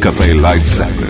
Cafe Lifesaver.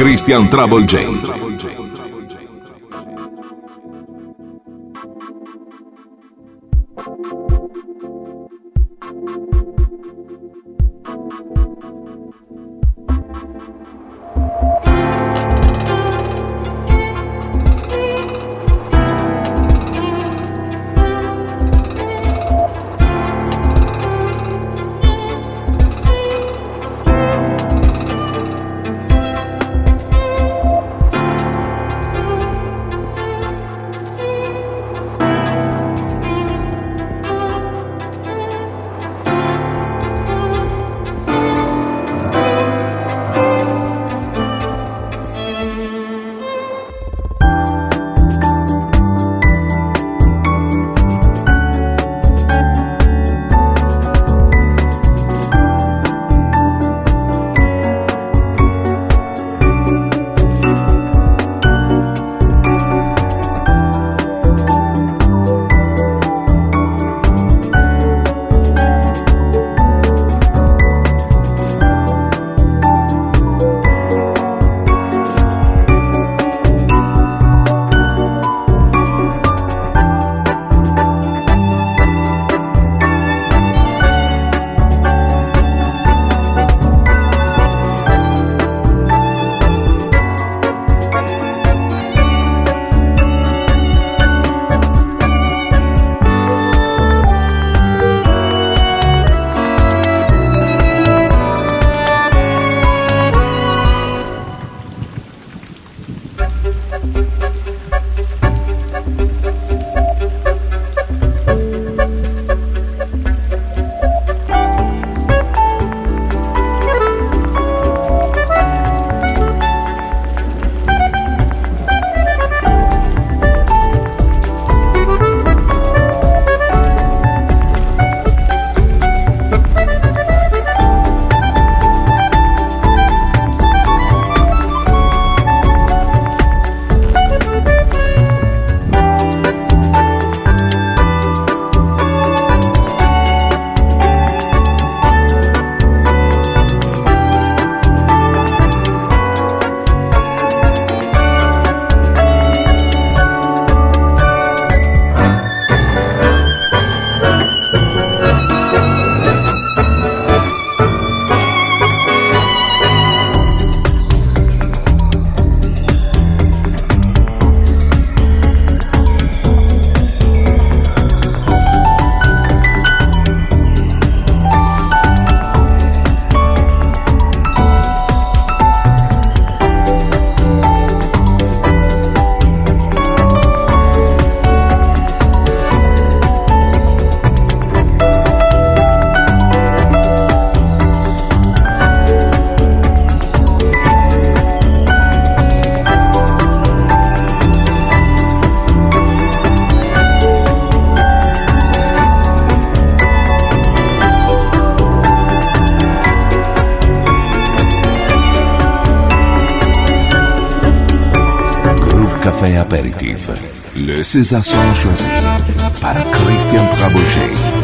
Christian Trouble J. Ces assoirs choisis para Christian Trabouchet.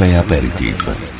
Café Aperitif.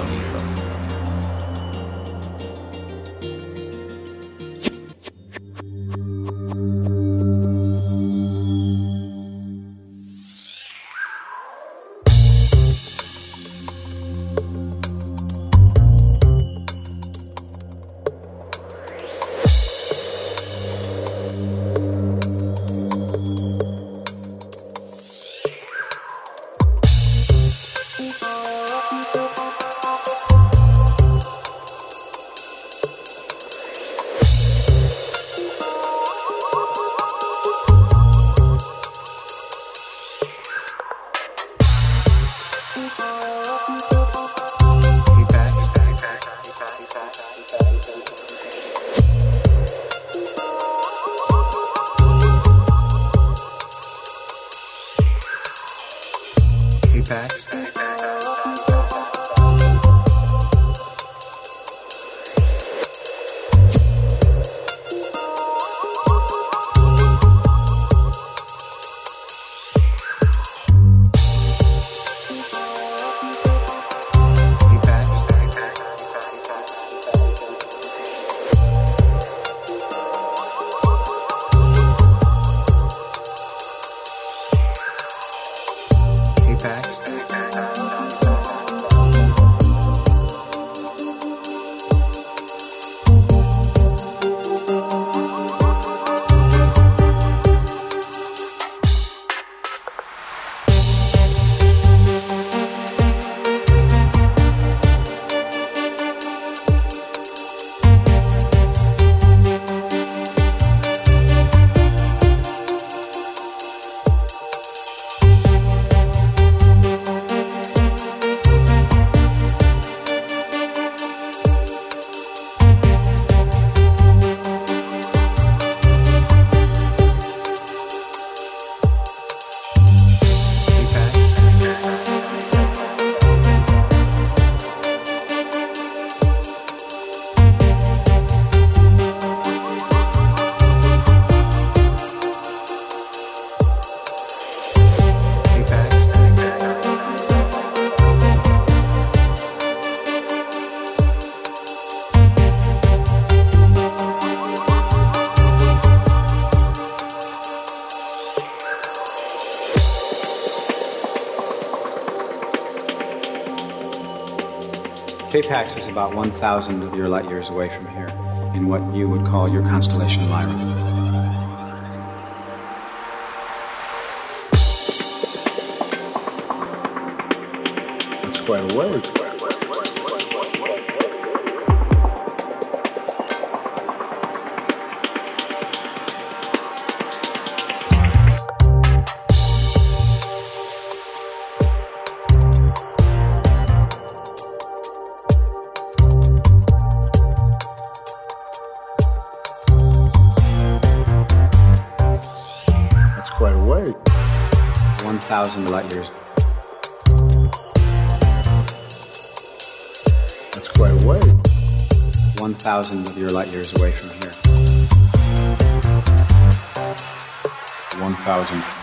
K-Pax is about 1,000 of your light years away from here, in what you would call your constellation Lyra. That's quite a way. 1,000 of your light years away from here. 1,000.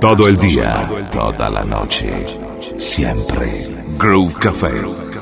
Todo el día, toda la noche. Siempre. Groove Café.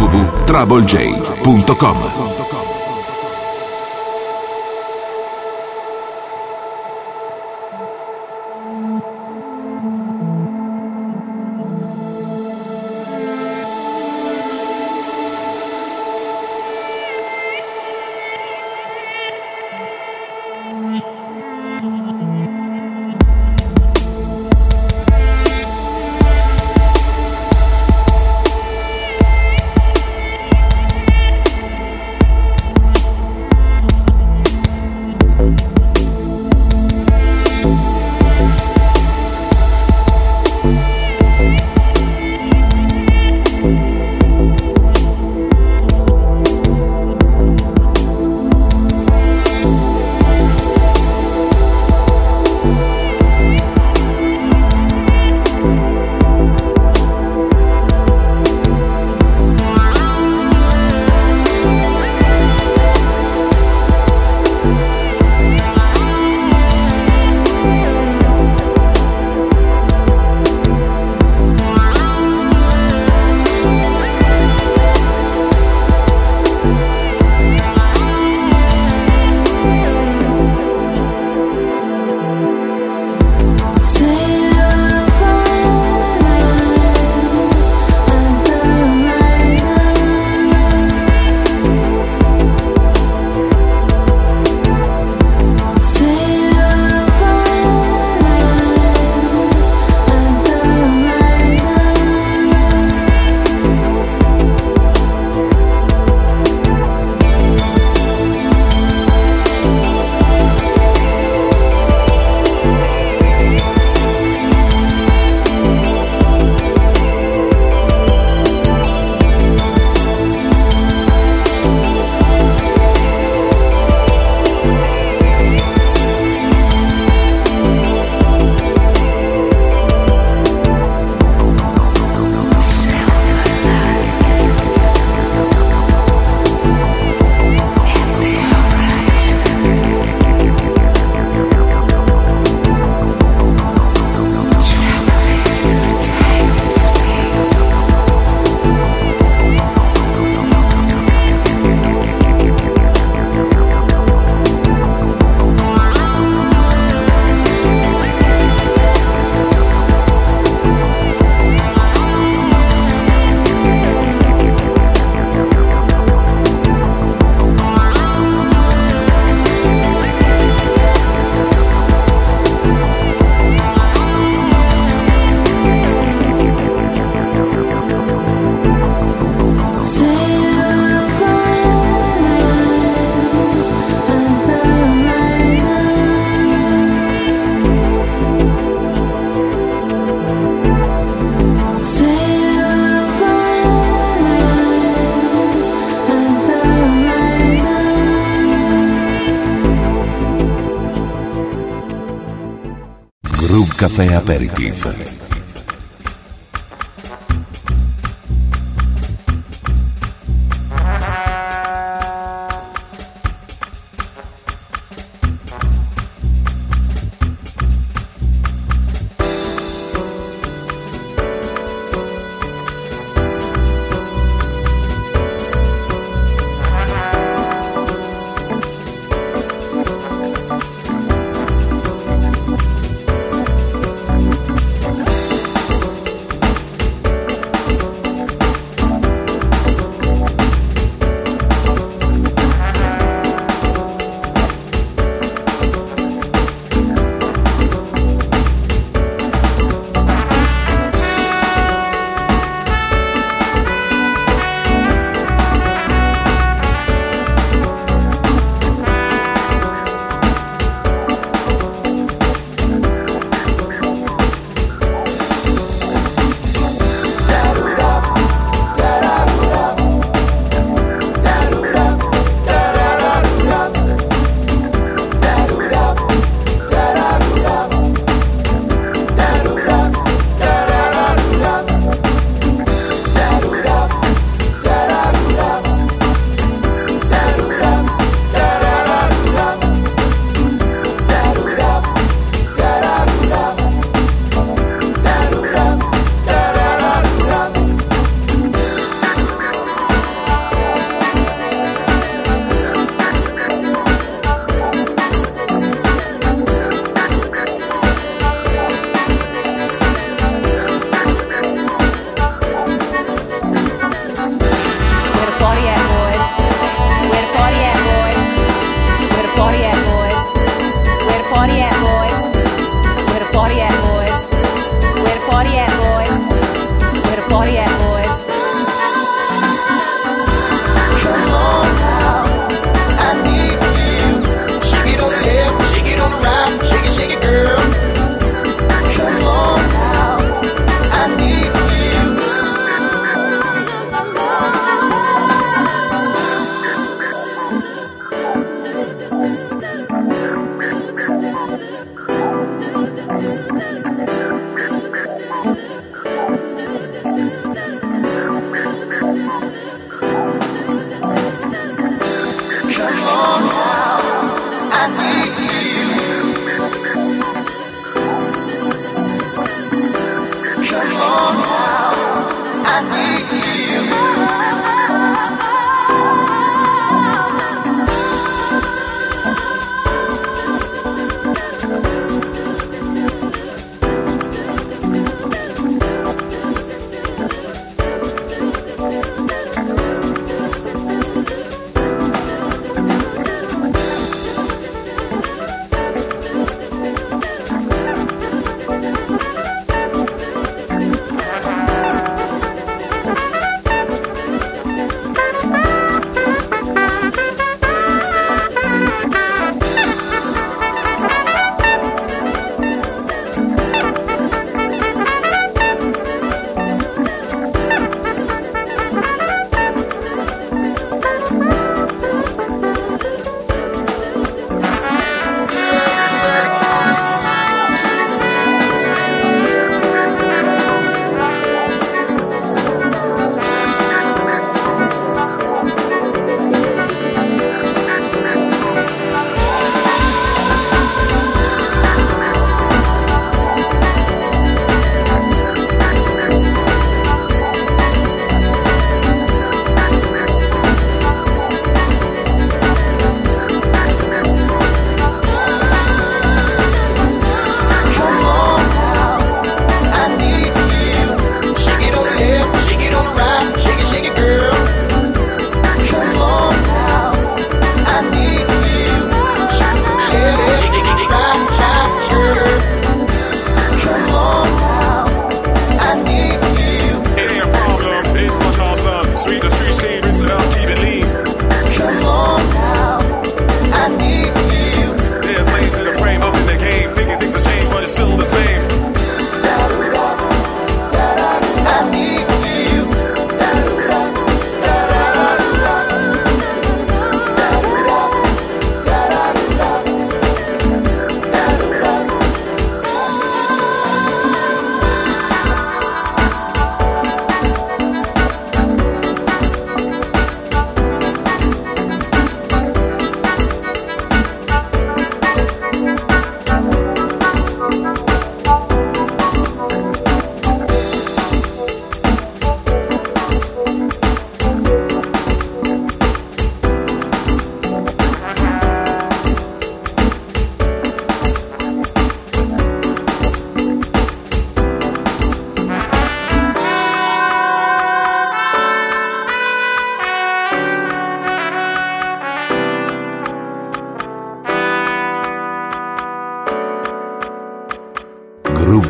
www.troublej.com Café Aperitivo.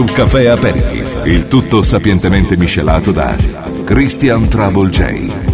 un caffè aperitivo. Il tutto sapientemente miscelato da Christian Trouble J.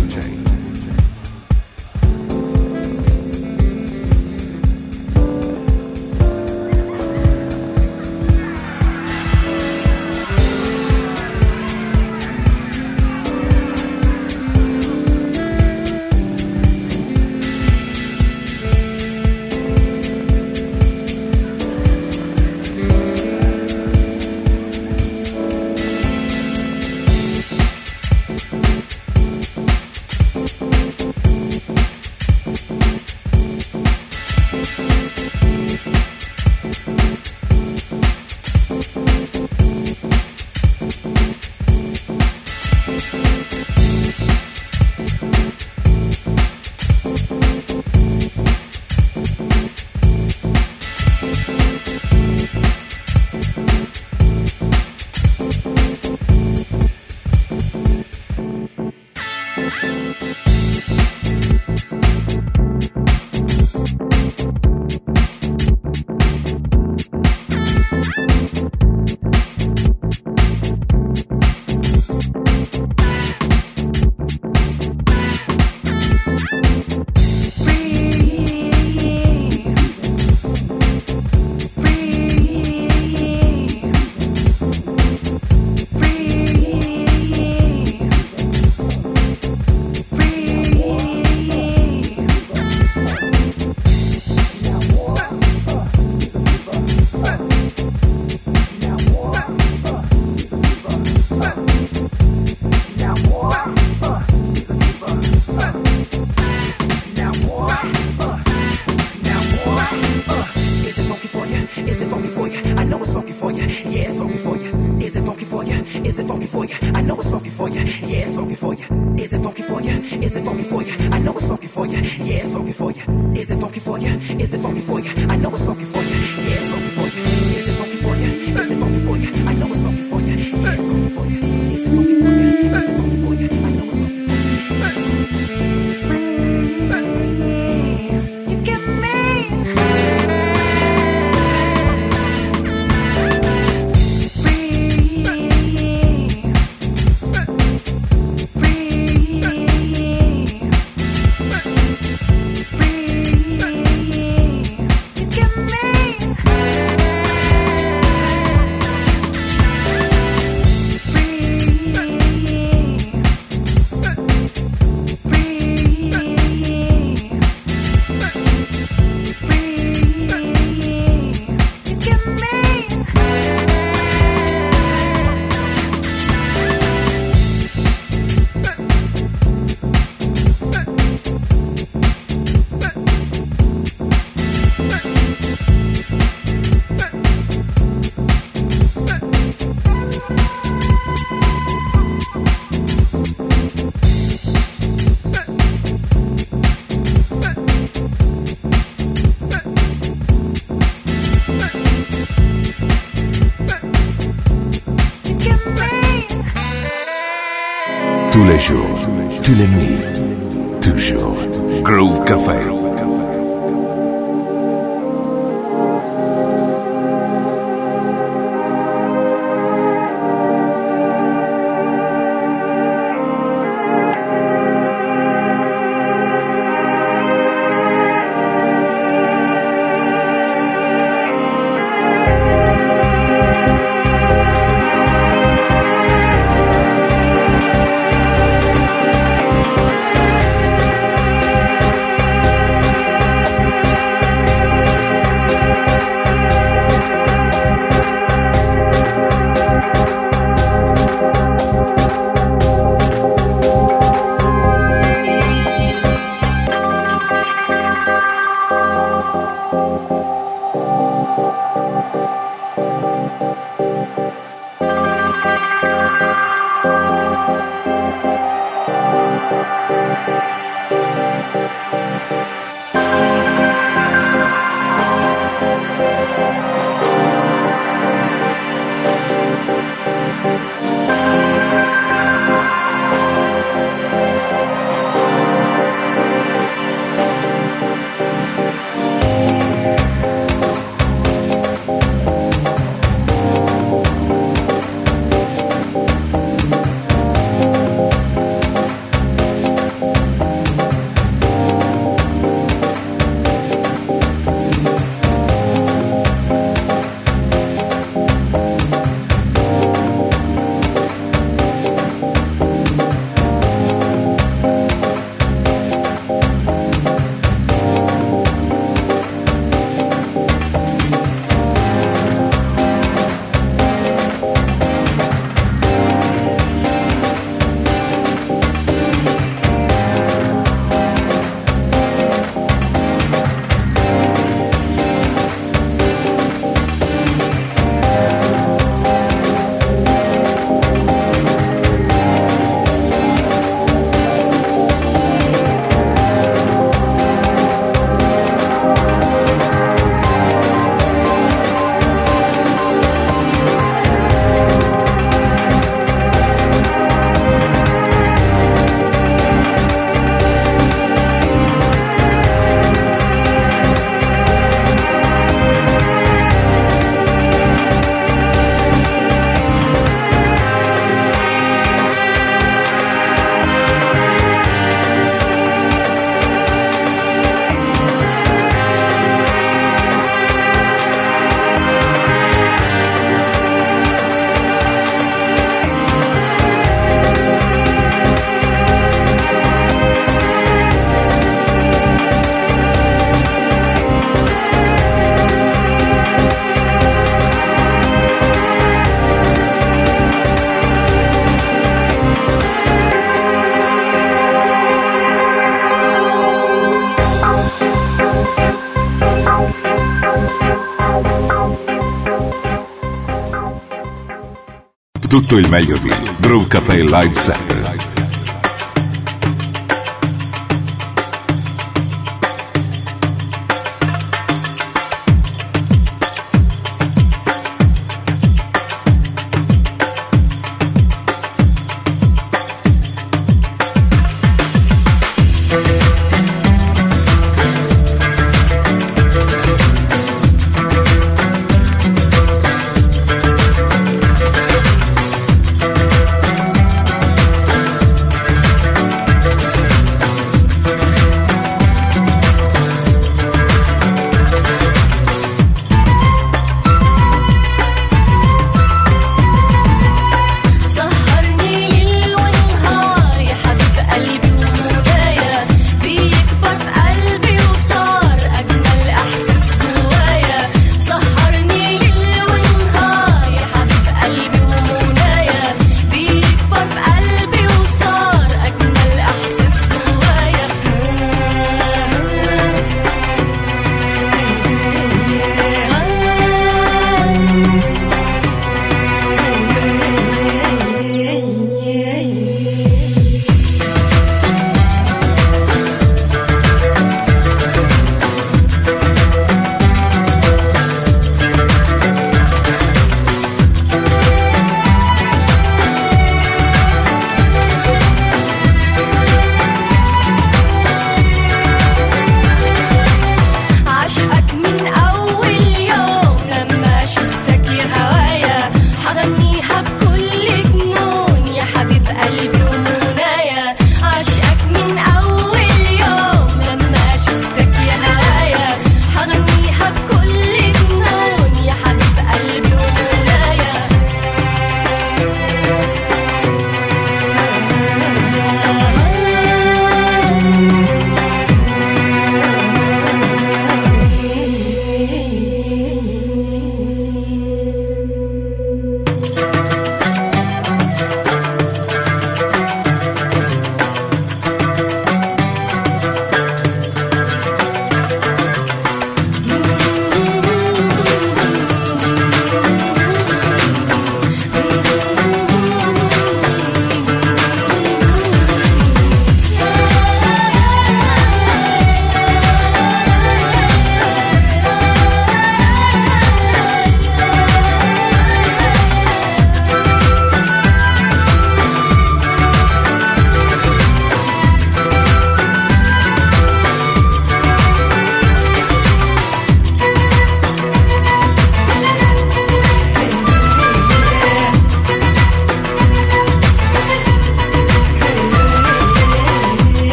Tutto il meglio di Brew Cafe Live Set.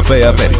Café América.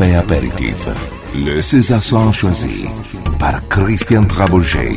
Café. Le César choisi par Christian Trabolger.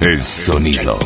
el sonido.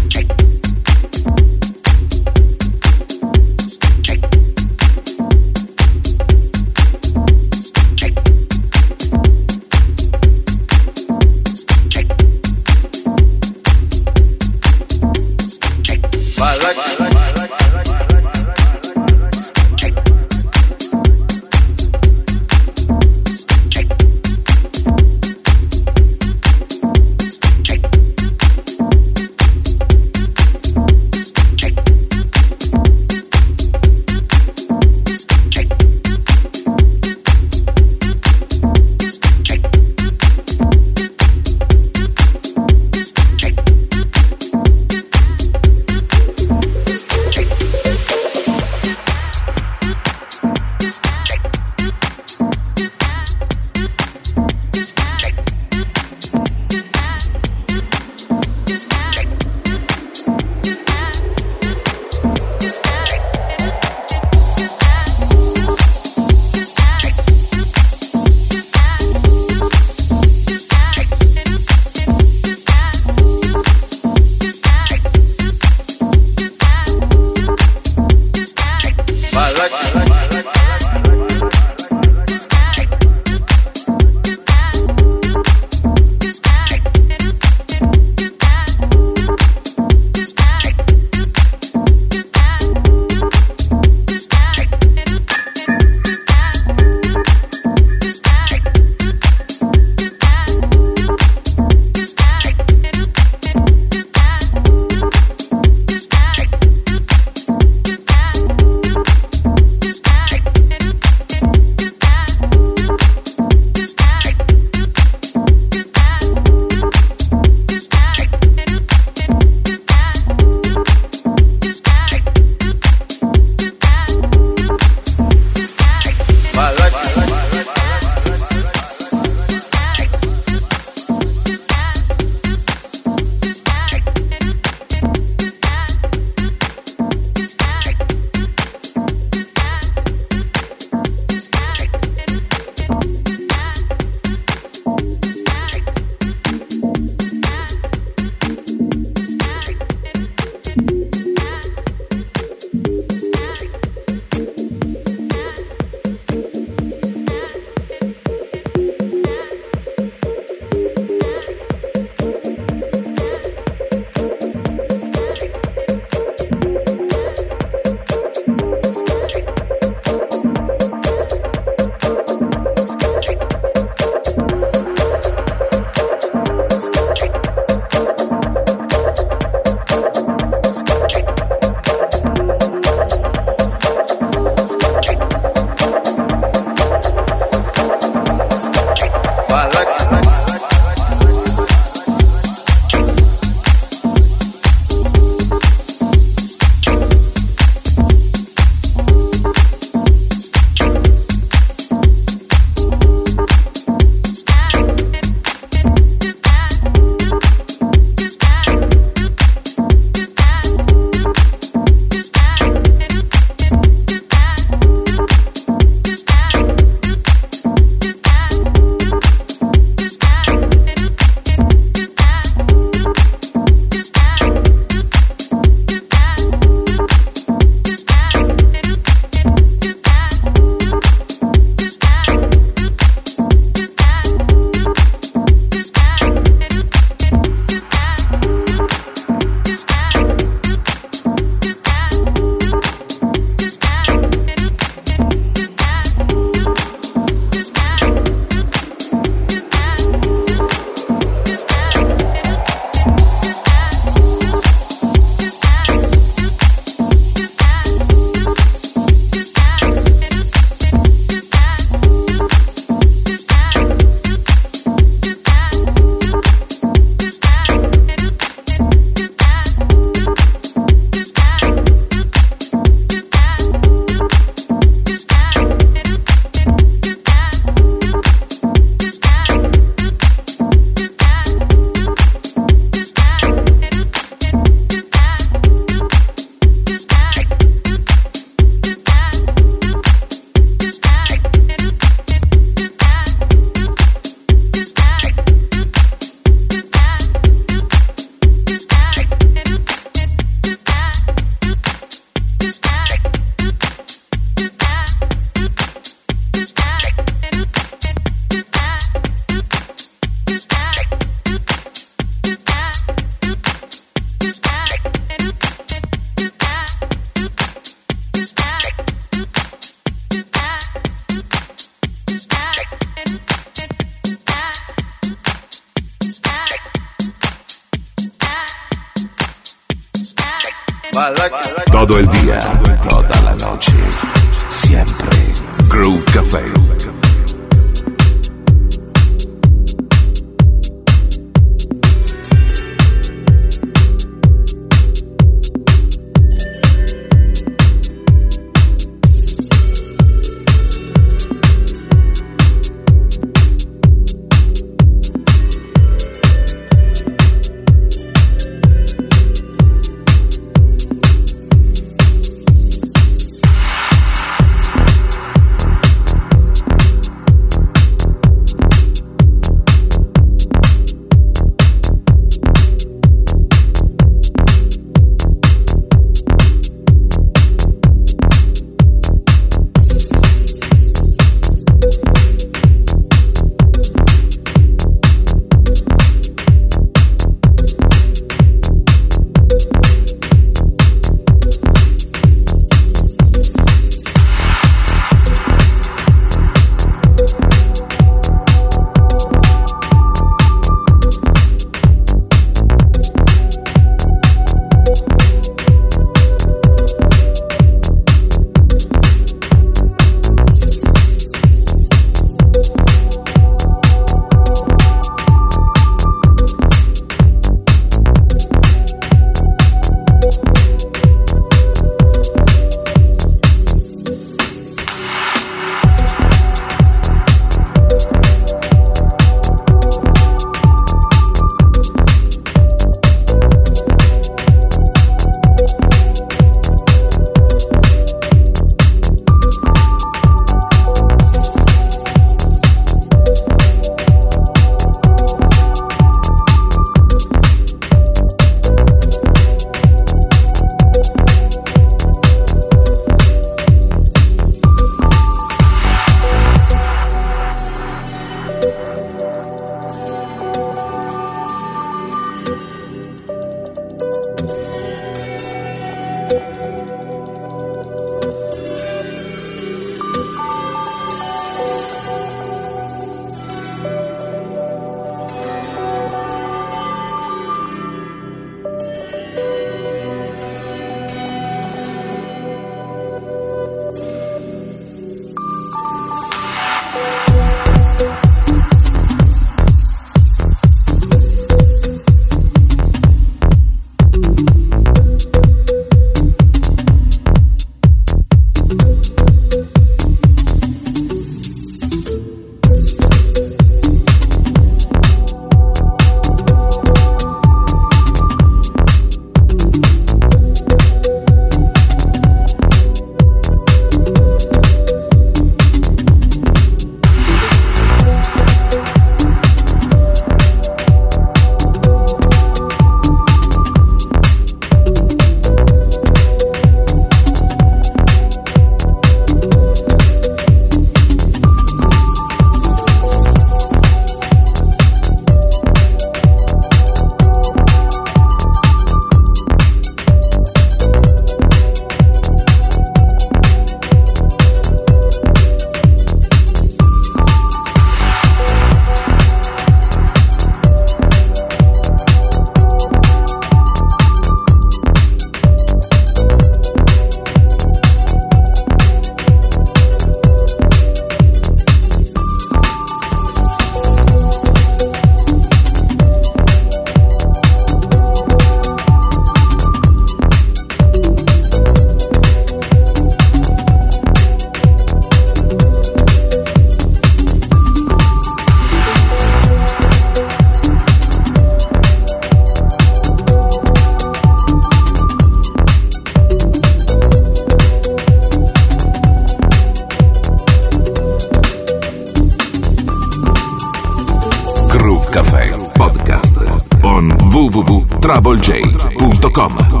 DoubleJ.com.